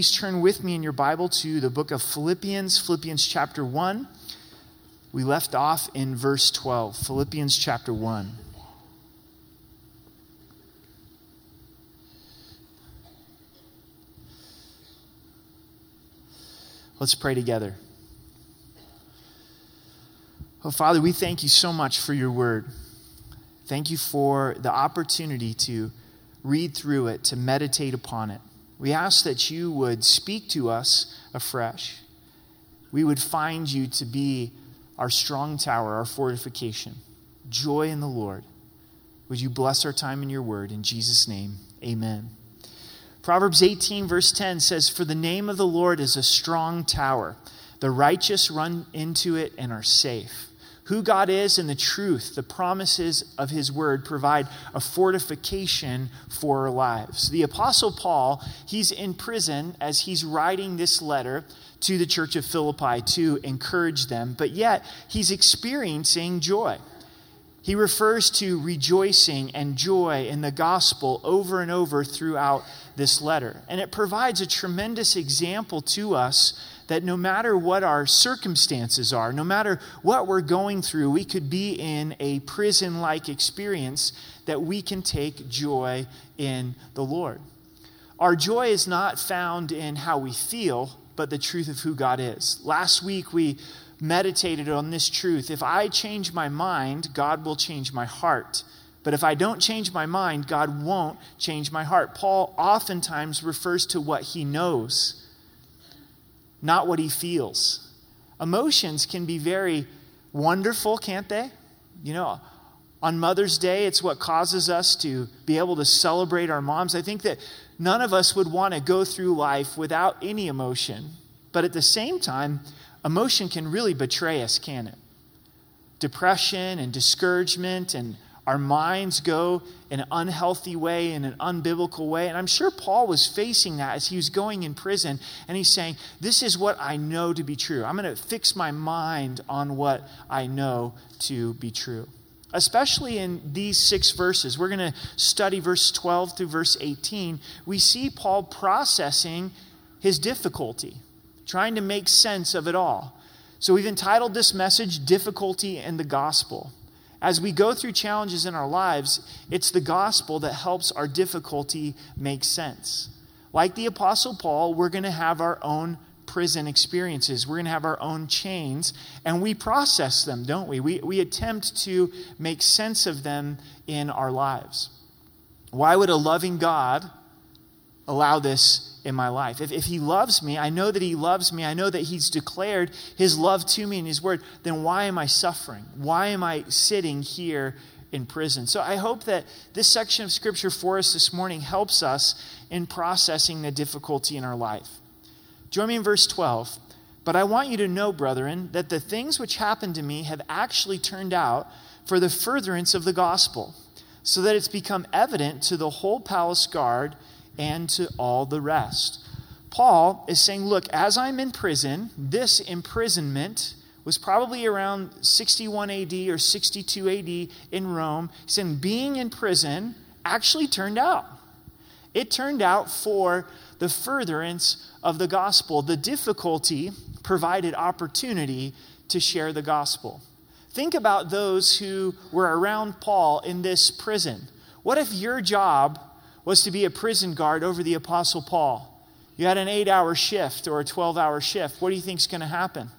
Please turn with me in your Bible to the book of Philippians, Philippians chapter 1. We left off in verse 12. Philippians chapter 1. Let's pray together. Oh, Father, we thank you so much for your word. Thank you for the opportunity to read through it, to meditate upon it. We ask that you would speak to us afresh. We would find you to be our strong tower, our fortification. Joy in the Lord. Would you bless our time in your word? In Jesus' name, amen. Proverbs 18, verse 10 says, For the name of the Lord is a strong tower. The righteous run into it and are safe who God is and the truth, the promises of his word provide a fortification for our lives. The apostle Paul, he's in prison as he's writing this letter to the church of Philippi to encourage them, but yet he's experiencing joy. He refers to rejoicing and joy in the gospel over and over throughout this letter. And it provides a tremendous example to us that no matter what our circumstances are, no matter what we're going through, we could be in a prison like experience that we can take joy in the Lord. Our joy is not found in how we feel, but the truth of who God is. Last week we meditated on this truth. If I change my mind, God will change my heart. But if I don't change my mind, God won't change my heart. Paul oftentimes refers to what he knows not what he feels. Emotions can be very wonderful, can't they? You know, on Mother's Day, it's what causes us to be able to celebrate our moms. I think that none of us would want to go through life without any emotion. But at the same time, emotion can really betray us, can it? Depression and discouragement and our minds go in an unhealthy way, in an unbiblical way. And I'm sure Paul was facing that as he was going in prison. And he's saying, This is what I know to be true. I'm going to fix my mind on what I know to be true. Especially in these six verses. We're going to study verse 12 through verse 18. We see Paul processing his difficulty, trying to make sense of it all. So we've entitled this message Difficulty in the Gospel. As we go through challenges in our lives, it's the gospel that helps our difficulty make sense. Like the Apostle Paul, we're going to have our own prison experiences. We're going to have our own chains, and we process them, don't we? we? We attempt to make sense of them in our lives. Why would a loving God allow this in my life. If, if he loves me, I know that he loves me, I know that he's declared his love to me in his word, then why am I suffering? Why am I sitting here in prison? So I hope that this section of scripture for us this morning helps us in processing the difficulty in our life. Join me in verse 12. But I want you to know, brethren, that the things which happened to me have actually turned out for the furtherance of the gospel, so that it's become evident to the whole palace guard and to all the rest. Paul is saying, Look, as I'm in prison, this imprisonment was probably around 61 AD or 62 AD in Rome. He's saying, being in prison actually turned out. It turned out for the furtherance of the gospel. The difficulty provided opportunity to share the gospel. Think about those who were around Paul in this prison. What if your job was to be a prison guard over the Apostle Paul. You had an eight hour shift or a 12 hour shift. What do you think is going to happen?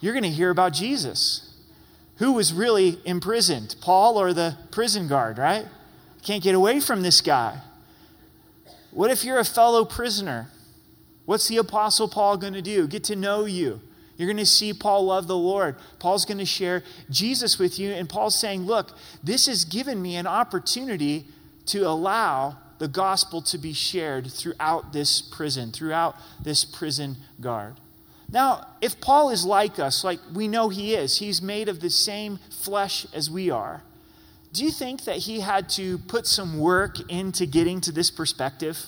You're going to hear about Jesus. Who was really imprisoned, Paul or the prison guard, right? Can't get away from this guy. What if you're a fellow prisoner? What's the Apostle Paul going to do? Get to know you. You're going to see Paul love the Lord. Paul's going to share Jesus with you. And Paul's saying, Look, this has given me an opportunity to allow the gospel to be shared throughout this prison, throughout this prison guard. Now, if Paul is like us, like we know he is, he's made of the same flesh as we are. Do you think that he had to put some work into getting to this perspective?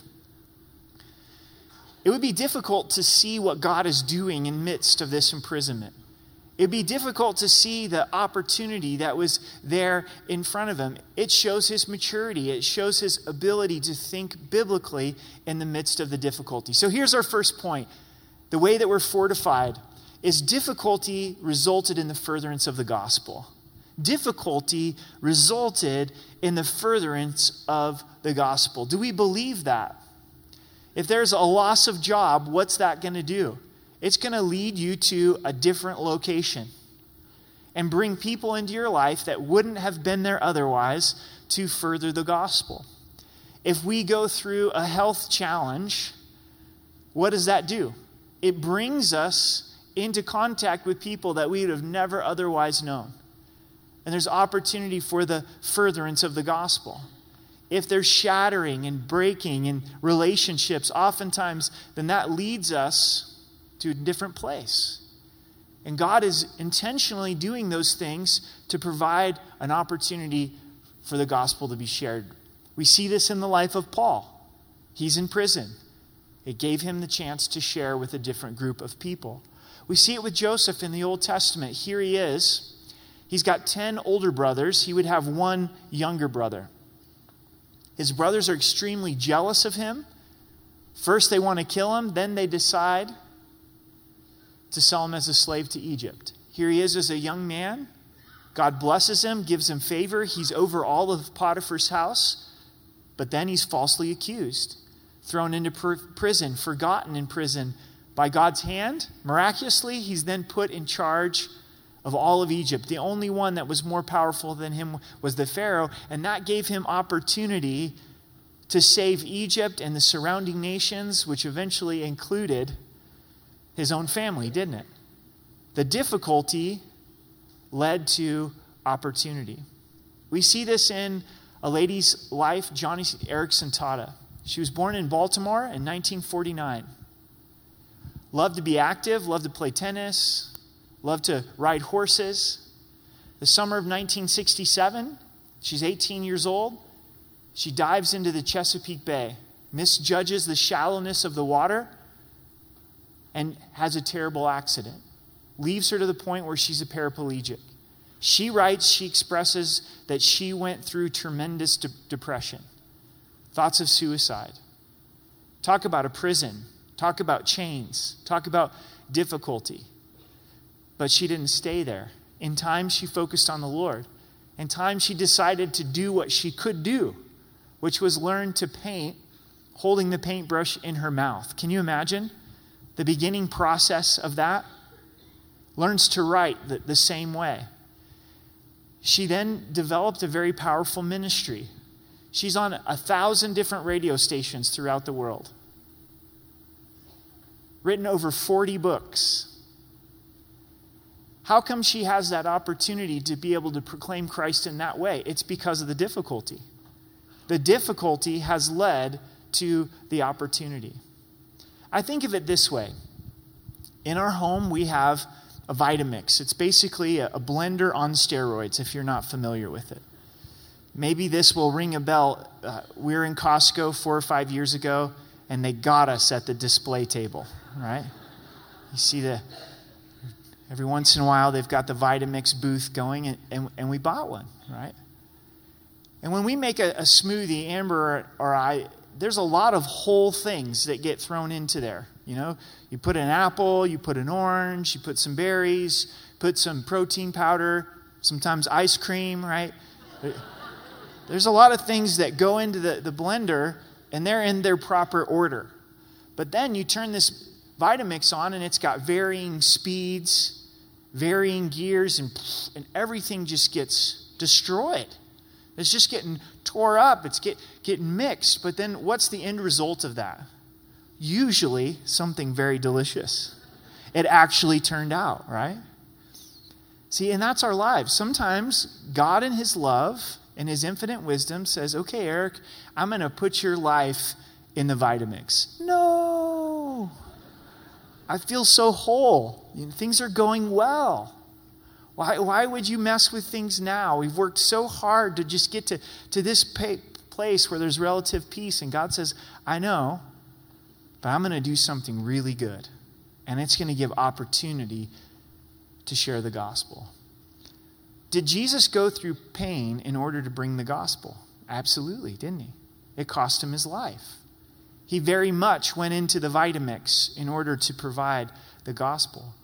It would be difficult to see what God is doing in midst of this imprisonment. It'd be difficult to see the opportunity that was there in front of him. It shows his maturity, it shows his ability to think biblically in the midst of the difficulty. So here's our first point the way that we're fortified is difficulty resulted in the furtherance of the gospel. Difficulty resulted in the furtherance of the gospel. Do we believe that? If there's a loss of job, what's that going to do? It's going to lead you to a different location and bring people into your life that wouldn't have been there otherwise to further the gospel. If we go through a health challenge, what does that do? It brings us into contact with people that we would have never otherwise known. And there's opportunity for the furtherance of the gospel. If there's shattering and breaking in relationships, oftentimes, then that leads us to a different place. And God is intentionally doing those things to provide an opportunity for the gospel to be shared. We see this in the life of Paul. He's in prison. It gave him the chance to share with a different group of people. We see it with Joseph in the Old Testament. Here he is. He's got 10 older brothers. He would have one younger brother. His brothers are extremely jealous of him. First, they want to kill him, then, they decide to sell him as a slave to Egypt. Here he is as a young man. God blesses him, gives him favor. He's over all of Potiphar's house, but then he's falsely accused, thrown into pr- prison, forgotten in prison by God's hand. Miraculously, he's then put in charge of all of Egypt. The only one that was more powerful than him was the Pharaoh, and that gave him opportunity to save Egypt and the surrounding nations, which eventually included his own family, didn't it? The difficulty led to opportunity. We see this in a lady's life, Joni Eareckson Tada. She was born in Baltimore in 1949. Loved to be active, loved to play tennis, loved to ride horses. The summer of 1967, she's 18 years old. She dives into the Chesapeake Bay, misjudges the shallowness of the water, and has a terrible accident. Leaves her to the point where she's a paraplegic. She writes, she expresses that she went through tremendous de- depression, thoughts of suicide. Talk about a prison, talk about chains, talk about difficulty. But she didn't stay there. In time, she focused on the Lord. In time, she decided to do what she could do, which was learn to paint holding the paintbrush in her mouth. Can you imagine? The beginning process of that, learns to write the, the same way. She then developed a very powerful ministry. She's on a thousand different radio stations throughout the world, written over 40 books. How come she has that opportunity to be able to proclaim Christ in that way? It's because of the difficulty. The difficulty has led to the opportunity. I think of it this way In our home, we have a Vitamix. It's basically a, a blender on steroids, if you're not familiar with it. Maybe this will ring a bell. Uh, we were in Costco four or five years ago, and they got us at the display table, right? You see the every once in a while they've got the Vitamix booth going, and, and, and we bought one, right? And when we make a, a smoothie, Amber or, or I, there's a lot of whole things that get thrown into there. You know, you put an apple, you put an orange, you put some berries, put some protein powder, sometimes ice cream, right? There's a lot of things that go into the, the blender and they're in their proper order. But then you turn this Vitamix on and it's got varying speeds, varying gears, and, and everything just gets destroyed. It's just getting tore up, it's get, getting mixed. But then what's the end result of that? Usually something very delicious. It actually turned out, right? See, and that's our lives. Sometimes God, in His love and His infinite wisdom, says, Okay, Eric, I'm going to put your life in the Vitamix. No! I feel so whole. Things are going well. Why, why would you mess with things now? We've worked so hard to just get to, to this place where there's relative peace. And God says, I know, but I'm going to do something really good. And it's going to give opportunity to share the gospel. Did Jesus go through pain in order to bring the gospel? Absolutely, didn't he? It cost him his life. He very much went into the Vitamix in order to provide the gospel.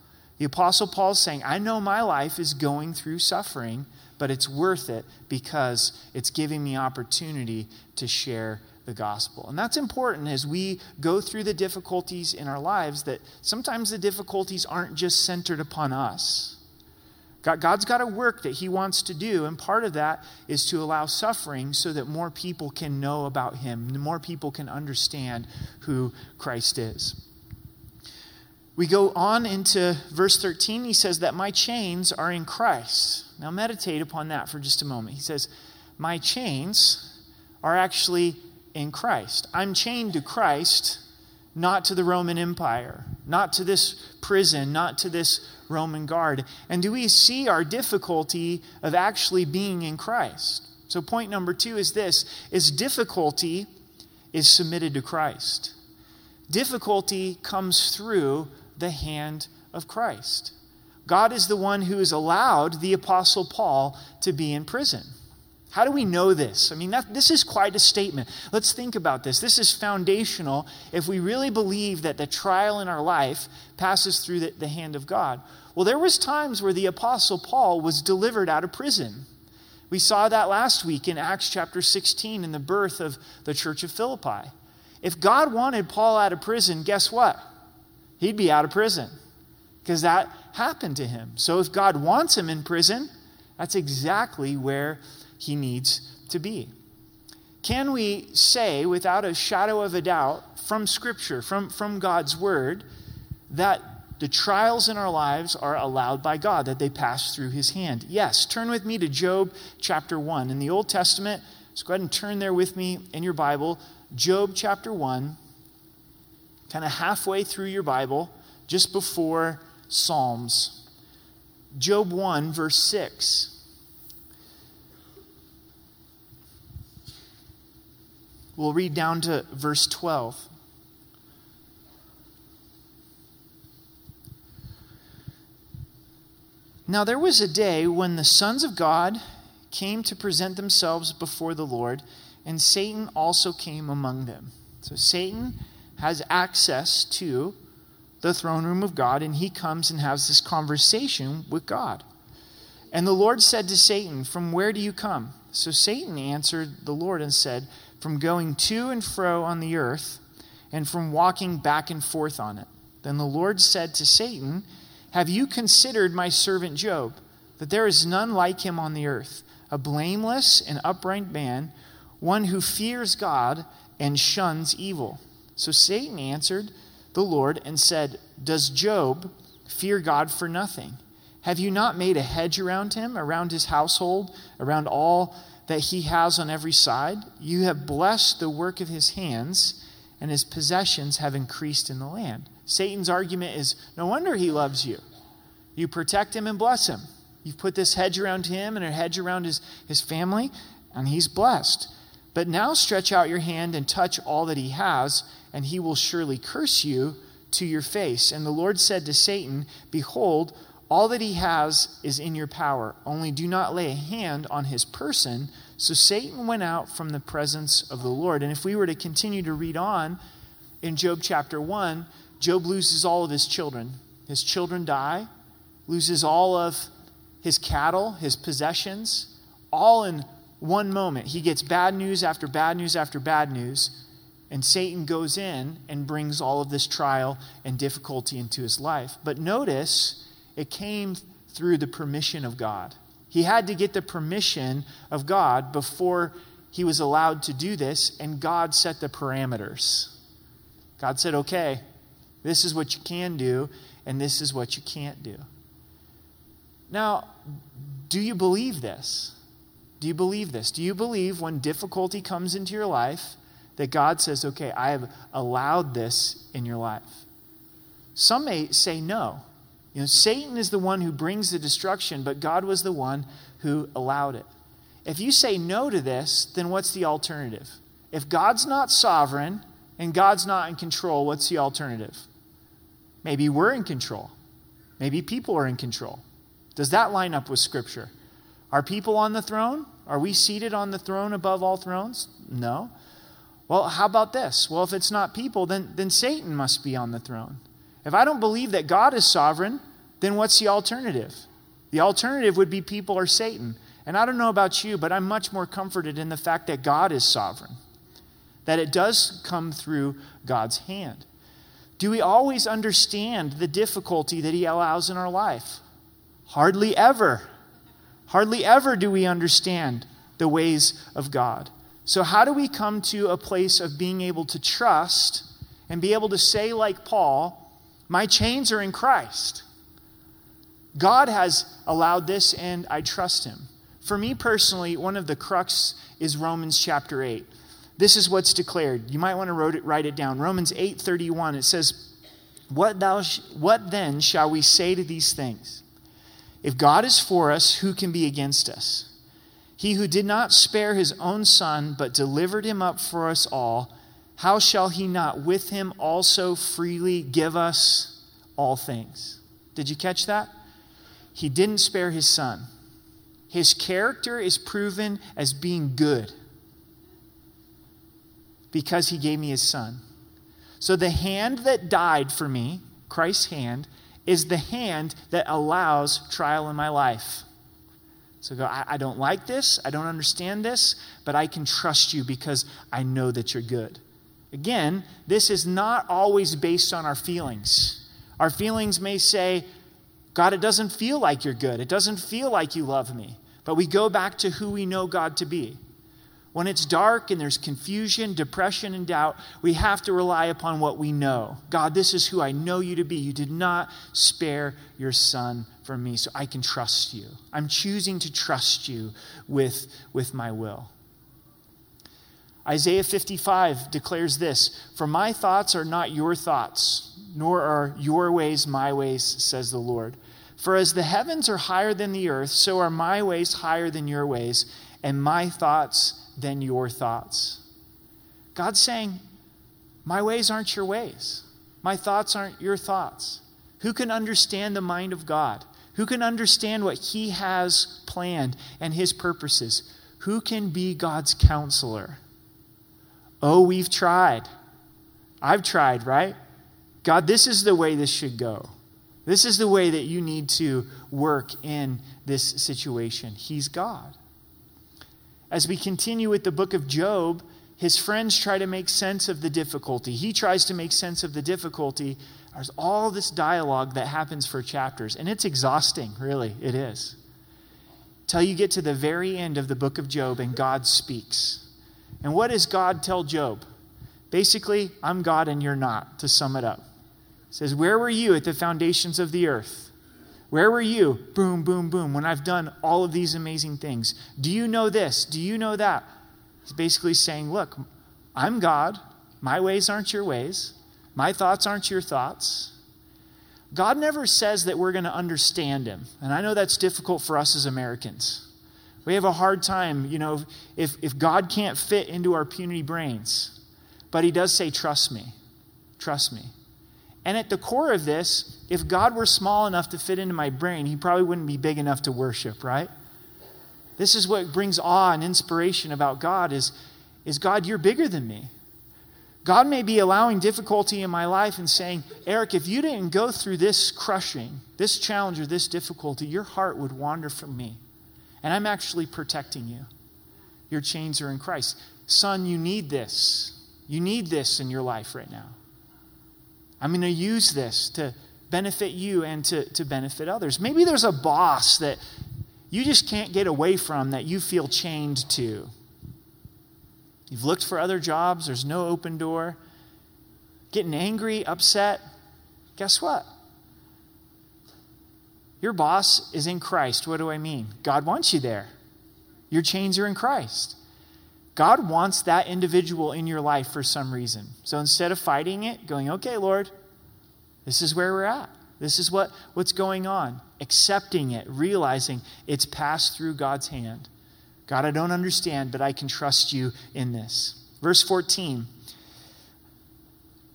The Apostle Paul is saying, I know my life is going through suffering, but it's worth it because it's giving me opportunity to share the gospel. And that's important as we go through the difficulties in our lives, that sometimes the difficulties aren't just centered upon us. God's got a work that He wants to do, and part of that is to allow suffering so that more people can know about Him, more people can understand who Christ is. We go on into verse 13. He says that my chains are in Christ. Now, meditate upon that for just a moment. He says, My chains are actually in Christ. I'm chained to Christ, not to the Roman Empire, not to this prison, not to this Roman guard. And do we see our difficulty of actually being in Christ? So point number 2 is this is difficulty is submitted to Christ. Difficulty comes through the hand of Christ. God is the one who has allowed the apostle Paul to be in prison. How do we know this? I mean, that, this is quite a statement. Let's think about this. This is foundational if we really believe that the trial in our life passes through the, the hand of God. Well, there was times where the apostle Paul was delivered out of prison. We saw that last week in Acts chapter 16 in the birth of the church of Philippi. If God wanted Paul out of prison, guess what? He'd be out of prison because that happened to him. So if God wants him in prison, that's exactly where he needs to be. Can we say, without a shadow of a doubt, from Scripture, from, from God's Word, that the trials in our lives are allowed by God, that they pass through His hand? Yes. Turn with me to Job chapter 1. In the Old Testament, let's go ahead and turn there with me in your Bible. Job chapter 1, kind of halfway through your Bible, just before Psalms. Job 1, verse 6. We'll read down to verse 12. Now there was a day when the sons of God came to present themselves before the Lord, and Satan also came among them. So Satan has access to the throne room of God, and he comes and has this conversation with God. And the Lord said to Satan, From where do you come? So Satan answered the Lord and said, from going to and fro on the earth and from walking back and forth on it. Then the Lord said to Satan, Have you considered my servant Job, that there is none like him on the earth, a blameless and upright man, one who fears God and shuns evil? So Satan answered the Lord and said, Does Job fear God for nothing? Have you not made a hedge around him, around his household, around all that he has on every side. You have blessed the work of his hands, and his possessions have increased in the land. Satan's argument is no wonder he loves you. You protect him and bless him. You've put this hedge around him and a hedge around his, his family, and he's blessed. But now stretch out your hand and touch all that he has, and he will surely curse you to your face. And the Lord said to Satan, Behold, all that he has is in your power, only do not lay a hand on his person. So Satan went out from the presence of the Lord. And if we were to continue to read on in Job chapter 1, Job loses all of his children. His children die, loses all of his cattle, his possessions, all in one moment. He gets bad news after bad news after bad news. And Satan goes in and brings all of this trial and difficulty into his life. But notice, it came through the permission of God. He had to get the permission of God before he was allowed to do this, and God set the parameters. God said, okay, this is what you can do, and this is what you can't do. Now, do you believe this? Do you believe this? Do you believe when difficulty comes into your life that God says, okay, I have allowed this in your life? Some may say no. You know, Satan is the one who brings the destruction, but God was the one who allowed it. If you say no to this, then what's the alternative? If God's not sovereign and God's not in control, what's the alternative? Maybe we're in control. Maybe people are in control. Does that line up with Scripture? Are people on the throne? Are we seated on the throne above all thrones? No. Well, how about this? Well, if it's not people, then, then Satan must be on the throne. If I don't believe that God is sovereign, then what's the alternative? The alternative would be people or Satan. And I don't know about you, but I'm much more comforted in the fact that God is sovereign, that it does come through God's hand. Do we always understand the difficulty that He allows in our life? Hardly ever. Hardly ever do we understand the ways of God. So, how do we come to a place of being able to trust and be able to say, like Paul, my chains are in Christ? God has allowed this, and I trust Him. For me personally, one of the crux is Romans chapter 8. This is what's declared. You might want to write it down. Romans 8:31. It says, "What thou sh- what then shall we say to these things? If God is for us, who can be against us? He who did not spare his own son, but delivered him up for us all, how shall he not with him also freely give us all things? Did you catch that? He didn't spare his son. His character is proven as being good because he gave me his son. So the hand that died for me, Christ's hand, is the hand that allows trial in my life. So go, I, I, don't like this, I don't understand this, but I can trust you because I know that you're good. Again, this is not always based on our feelings. Our feelings may say, God, it doesn't feel like you're good. It doesn't feel like you love me. But we go back to who we know God to be. When it's dark and there's confusion, depression, and doubt, we have to rely upon what we know. God, this is who I know you to be. You did not spare your son for me, so I can trust you. I'm choosing to trust you with, with my will. Isaiah 55 declares this For my thoughts are not your thoughts, nor are your ways my ways, says the Lord. For as the heavens are higher than the earth, so are my ways higher than your ways, and my thoughts than your thoughts. God's saying, My ways aren't your ways, my thoughts aren't your thoughts. Who can understand the mind of God? Who can understand what He has planned and His purposes? Who can be God's counselor? Oh, we've tried. I've tried, right? God, this is the way this should go. This is the way that you need to work in this situation. He's God. As we continue with the book of Job, his friends try to make sense of the difficulty. He tries to make sense of the difficulty. There's all this dialogue that happens for chapters, and it's exhausting, really. It is. Till you get to the very end of the book of Job and God speaks. And what does God tell Job? Basically, I'm God and you're not, to sum it up. Says, Where were you at the foundations of the earth? Where were you? Boom, boom, boom, when I've done all of these amazing things. Do you know this? Do you know that? He's basically saying, Look, I'm God. My ways aren't your ways. My thoughts aren't your thoughts. God never says that we're going to understand him. And I know that's difficult for us as Americans. We have a hard time, you know, if, if God can't fit into our puny brains. But he does say, Trust me. Trust me. And at the core of this, if God were small enough to fit into my brain, he probably wouldn't be big enough to worship, right? This is what brings awe and inspiration about God is, is God, you're bigger than me. God may be allowing difficulty in my life and saying, Eric, if you didn't go through this crushing, this challenge, or this difficulty, your heart would wander from me. And I'm actually protecting you. Your chains are in Christ. Son, you need this. You need this in your life right now. I'm going to use this to benefit you and to, to benefit others. Maybe there's a boss that you just can't get away from that you feel chained to. You've looked for other jobs, there's no open door. Getting angry, upset. Guess what? Your boss is in Christ. What do I mean? God wants you there. Your chains are in Christ. God wants that individual in your life for some reason. So instead of fighting it, going, okay, Lord, this is where we're at. This is what, what's going on. Accepting it, realizing it's passed through God's hand. God, I don't understand, but I can trust you in this. Verse 14.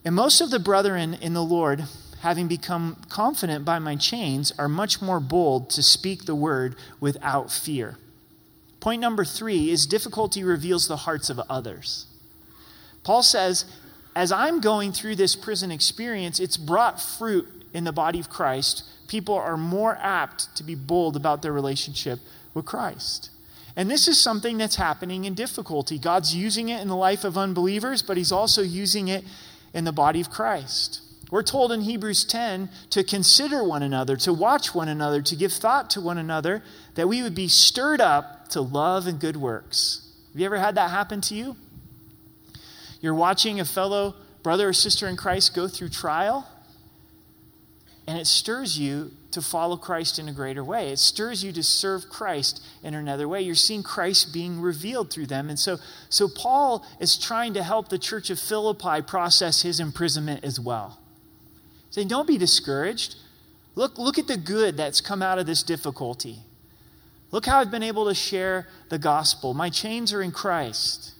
And most of the brethren in the Lord having become confident by my chains, are much more bold to speak the word without fear. Point number three is difficulty reveals the hearts of others. Paul says, as I'm going through this prison experience, it's brought fruit in the body of Christ. People are more apt to be bold about their relationship with Christ. And this is something that's happening in difficulty. God's using it in the life of unbelievers, but He's also using it in the body of Christ. We're told in Hebrews 10 to consider one another, to watch one another, to give thought to one another, that we would be stirred up to love and good works. Have you ever had that happen to you? You're watching a fellow brother or sister in Christ go through trial, and it stirs you to follow Christ in a greater way. It stirs you to serve Christ in another way. You're seeing Christ being revealed through them. And so, so Paul is trying to help the church of Philippi process his imprisonment as well. Saying, don't be discouraged. Look, look at the good that's come out of this difficulty. Look how I've been able to share the gospel. My chains are in Christ.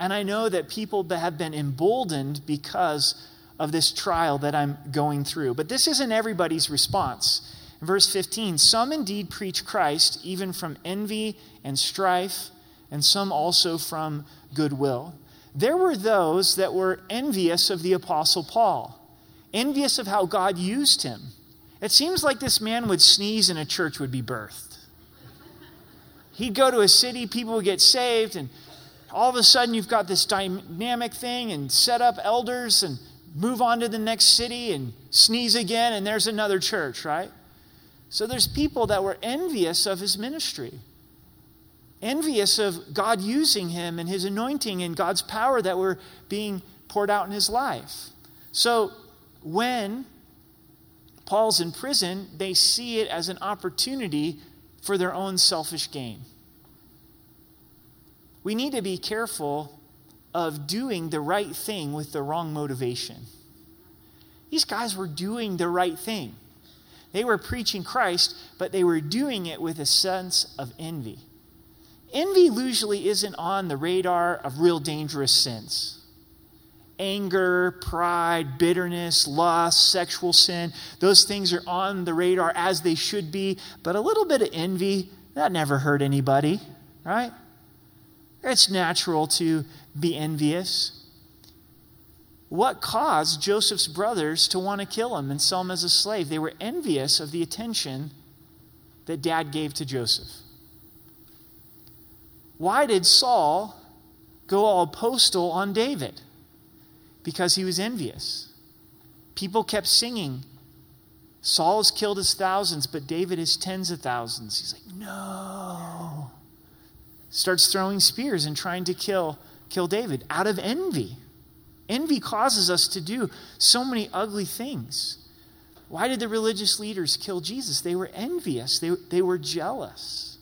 And I know that people have been emboldened because of this trial that I'm going through. But this isn't everybody's response. In verse 15, some indeed preach Christ, even from envy and strife, and some also from goodwill. There were those that were envious of the Apostle Paul, envious of how God used him. It seems like this man would sneeze and a church would be birthed. He'd go to a city, people would get saved, and all of a sudden you've got this dynamic thing and set up elders and move on to the next city and sneeze again, and there's another church, right? So there's people that were envious of his ministry, envious of God using him and his anointing and God's power that were being poured out in his life. So when Paul's in prison, they see it as an opportunity for their own selfish gain. We need to be careful of doing the right thing with the wrong motivation. These guys were doing the right thing. They were preaching Christ, but they were doing it with a sense of envy. Envy usually isn't on the radar of real dangerous sins. Anger, pride, bitterness, lust, sexual sin, those things are on the radar as they should be, but a little bit of envy, that never hurt anybody, right? It's natural to be envious. What caused Joseph's brothers to want to kill him and sell him as a slave? They were envious of the attention that dad gave to Joseph. Why did Saul go all postal on David? Because he was envious. People kept singing, Saul has killed his thousands, but David his tens of thousands. He's like, no. Starts throwing spears and trying to kill kill David out of envy. Envy causes us to do so many ugly things. Why did the religious leaders kill Jesus? They were envious, they, they were jealous.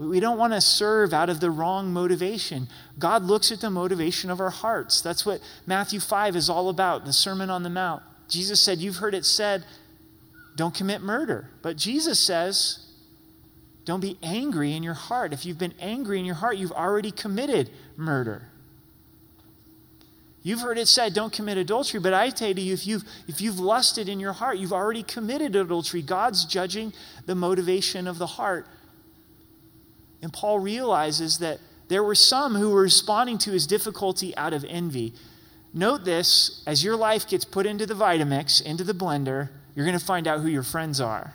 We don't want to serve out of the wrong motivation. God looks at the motivation of our hearts. That's what Matthew 5 is all about, the Sermon on the Mount. Jesus said, You've heard it said, don't commit murder. But Jesus says, don't be angry in your heart. If you've been angry in your heart, you've already committed murder. You've heard it said, don't commit adultery, but I tell you, if you've, if you've lusted in your heart, you've already committed adultery. God's judging the motivation of the heart. And Paul realizes that there were some who were responding to his difficulty out of envy. Note this as your life gets put into the Vitamix, into the blender, you're going to find out who your friends are.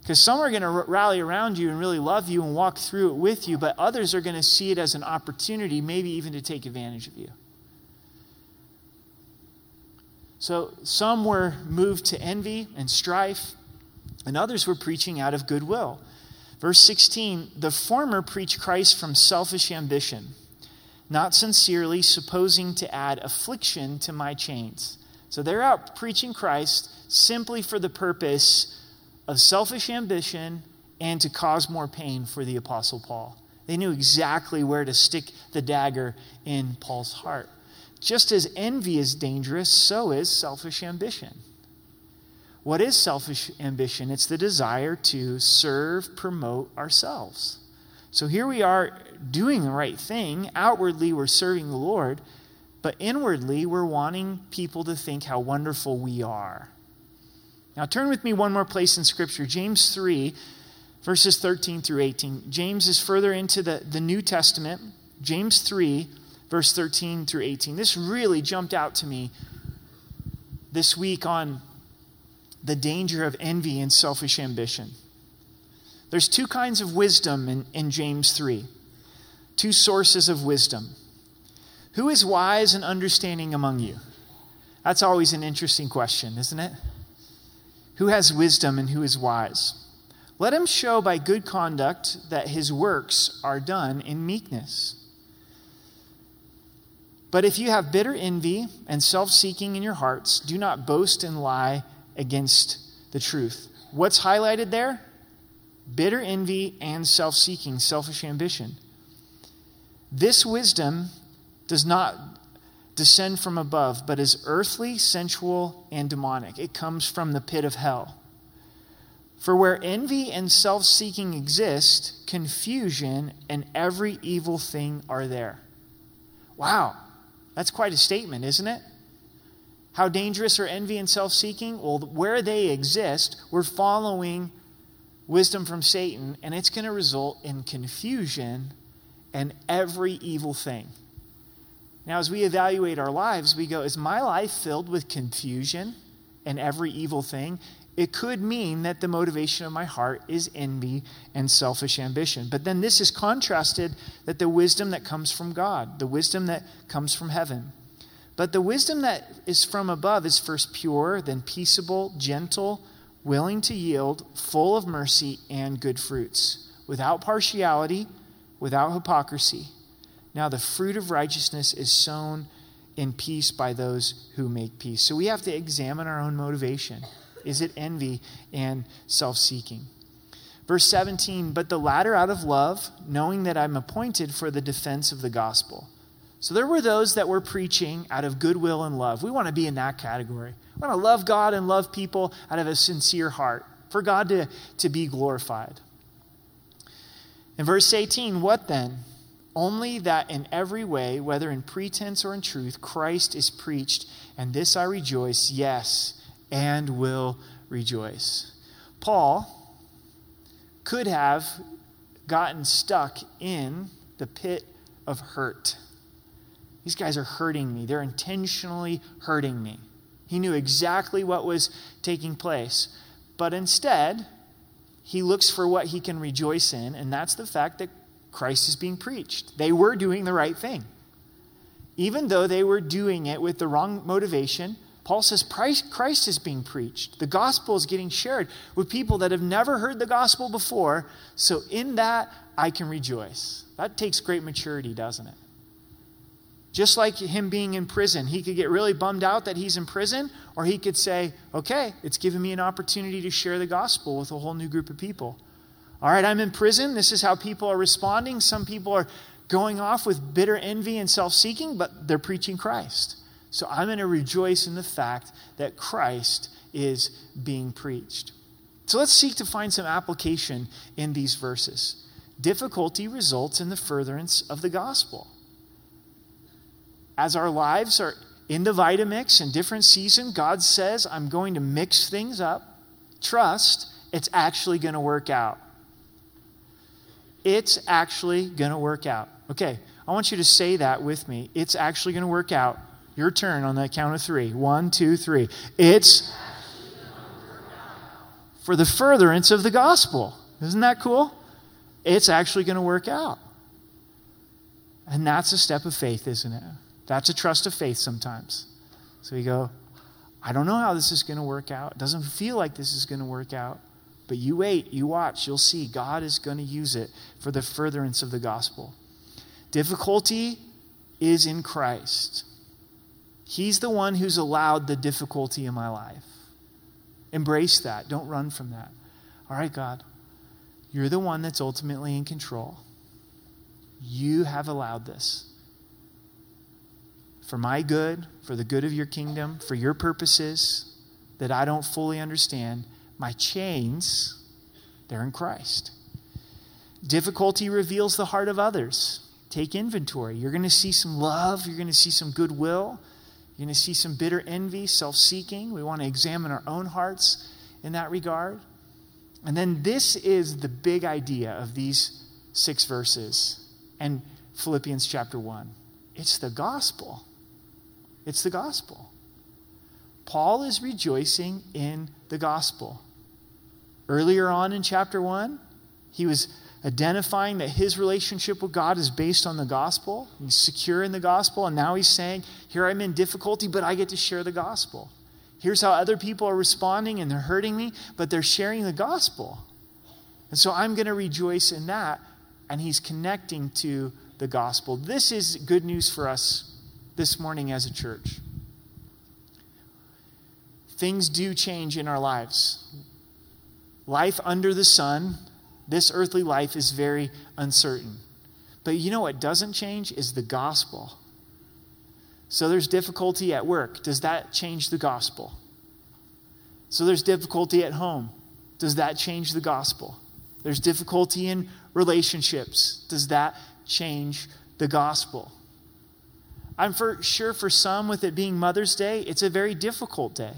Because some are going to rally around you and really love you and walk through it with you, but others are going to see it as an opportunity, maybe even to take advantage of you. So some were moved to envy and strife, and others were preaching out of goodwill. Verse 16 the former preach Christ from selfish ambition, not sincerely, supposing to add affliction to my chains. So they're out preaching Christ simply for the purpose of selfish ambition and to cause more pain for the Apostle Paul. They knew exactly where to stick the dagger in Paul's heart. Just as envy is dangerous, so is selfish ambition. What is selfish ambition? It's the desire to serve, promote ourselves. So here we are doing the right thing. Outwardly, we're serving the Lord, but inwardly we're wanting people to think how wonderful we are. Now, turn with me one more place in Scripture James 3, verses 13 through 18. James is further into the, the New Testament. James 3, verse 13 through 18. This really jumped out to me this week on the danger of envy and selfish ambition. There's two kinds of wisdom in, in James 3, two sources of wisdom. Who is wise and understanding among you? That's always an interesting question, isn't it? Who has wisdom and who is wise? Let him show by good conduct that his works are done in meekness. But if you have bitter envy and self seeking in your hearts, do not boast and lie against the truth. What's highlighted there? Bitter envy and self seeking, selfish ambition. This wisdom does not descend from above, but is earthly, sensual, and demonic. It comes from the pit of hell. For where envy and self seeking exist, confusion and every evil thing are there. Wow. That's quite a statement, isn't it? How dangerous are envy and self seeking? Well, where they exist, we're following wisdom from Satan, and it's going to result in confusion and every evil thing. Now, as we evaluate our lives, we go, Is my life filled with confusion and every evil thing? It could mean that the motivation of my heart is envy and selfish ambition. But then this is contrasted that the wisdom that comes from God, the wisdom that comes from heaven. But the wisdom that is from above is first pure, then peaceable, gentle, willing to yield, full of mercy and good fruits, without partiality, without hypocrisy. Now the fruit of righteousness is sown in peace by those who make peace. So we have to examine our own motivation. Is it envy and self seeking? Verse 17, but the latter out of love, knowing that I'm appointed for the defense of the gospel. So there were those that were preaching out of goodwill and love. We want to be in that category. We want to love God and love people out of a sincere heart, for God to, to be glorified. In verse 18, what then? Only that in every way, whether in pretense or in truth, Christ is preached, and this I rejoice, yes, and will rejoice. Paul could have gotten stuck in the pit of hurt. These guys are hurting me. They're intentionally hurting me. He knew exactly what was taking place. But instead, he looks for what he can rejoice in, and that's the fact that Christ is being preached. They were doing the right thing. Even though they were doing it with the wrong motivation, Paul says Christ is being preached. The gospel is getting shared with people that have never heard the gospel before. So, in that, I can rejoice. That takes great maturity, doesn't it? Just like him being in prison, he could get really bummed out that he's in prison, or he could say, okay, it's given me an opportunity to share the gospel with a whole new group of people. All right, I'm in prison. This is how people are responding. Some people are going off with bitter envy and self seeking, but they're preaching Christ. So I'm going to rejoice in the fact that Christ is being preached. So let's seek to find some application in these verses. Difficulty results in the furtherance of the gospel. As our lives are in the Vitamix in different seasons, God says, I'm going to mix things up. Trust, it's actually going to work out. It's actually going to work out. Okay, I want you to say that with me. It's actually going to work out. Your turn on the count of three. One, two, three. It's for the furtherance of the gospel. Isn't that cool? It's actually going to work out. And that's a step of faith, isn't it? That's a trust of faith sometimes. So you go, I don't know how this is going to work out. It doesn't feel like this is going to work out. But you wait, you watch, you'll see God is going to use it for the furtherance of the gospel. Difficulty is in Christ. He's the one who's allowed the difficulty in my life. Embrace that. Don't run from that. All right, God, you're the one that's ultimately in control. You have allowed this. For my good, for the good of your kingdom, for your purposes that I don't fully understand, my chains, they're in Christ. Difficulty reveals the heart of others. take inventory. You're going to see some love, you're going to see some goodwill, you're going to see some bitter envy, self seeking. We want to examine our own hearts in that regard. And then this is the big idea of these six verses and Philippians chapter 1 it's the gospel. It's the gospel. Paul is rejoicing in the gospel. Earlier on in chapter 1, he was identifying that his relationship with God is based on the gospel. He's secure in the gospel. And now he's saying, Here I'm in difficulty, but I get to share the gospel. Here's how other people are responding and they're hurting me, but they're sharing the gospel. And so I'm going to rejoice in that. And he's connecting to the gospel. This is good news for us this morning as a church. Things do change in our lives. Life under the sun, this earthly life is very uncertain. But you know what doesn't change is the gospel. So there's difficulty at work. Does that change the gospel? So there's difficulty at home. Does that change the gospel? There's difficulty in relationships. Does that change the gospel? I'm for sure for some, with it being Mother's Day, it's a very difficult day.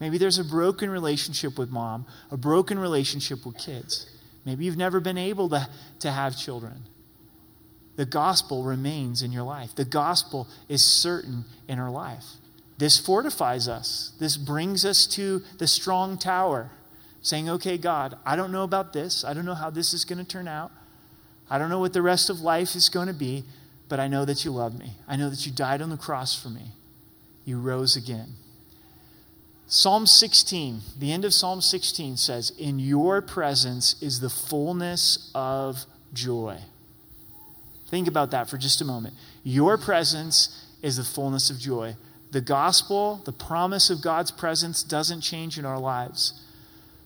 Maybe there's a broken relationship with mom, a broken relationship with kids. Maybe you've never been able to, to have children. The gospel remains in your life. The gospel is certain in our life. This fortifies us. This brings us to the strong tower, saying, Okay, God, I don't know about this. I don't know how this is going to turn out. I don't know what the rest of life is going to be, but I know that you love me. I know that you died on the cross for me. You rose again. Psalm 16, the end of Psalm 16 says, In your presence is the fullness of joy. Think about that for just a moment. Your presence is the fullness of joy. The gospel, the promise of God's presence, doesn't change in our lives.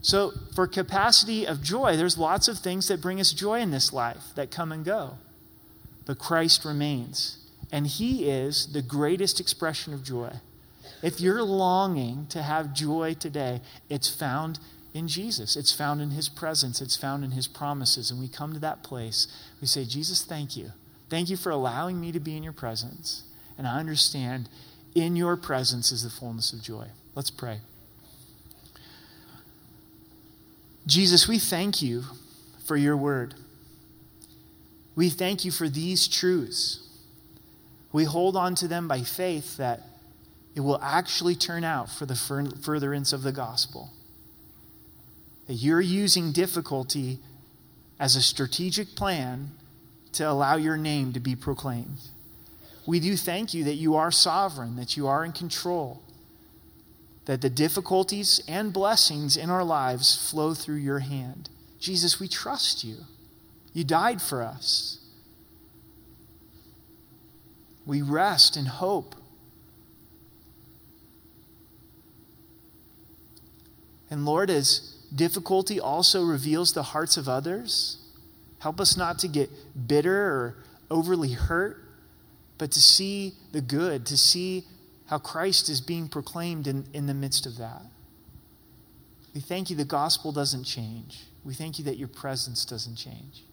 So, for capacity of joy, there's lots of things that bring us joy in this life that come and go. But Christ remains, and He is the greatest expression of joy. If you're longing to have joy today, it's found in Jesus. It's found in His presence. It's found in His promises. And we come to that place. We say, Jesus, thank you. Thank you for allowing me to be in your presence. And I understand in your presence is the fullness of joy. Let's pray. Jesus, we thank you for your word. We thank you for these truths. We hold on to them by faith that it will actually turn out for the furtherance of the gospel. That you're using difficulty as a strategic plan to allow your name to be proclaimed. We do thank you that you are sovereign, that you are in control, that the difficulties and blessings in our lives flow through your hand. Jesus, we trust you. You died for us. We rest in hope And Lord, as difficulty also reveals the hearts of others, help us not to get bitter or overly hurt, but to see the good, to see how Christ is being proclaimed in, in the midst of that. We thank you the gospel doesn't change. We thank you that your presence doesn't change.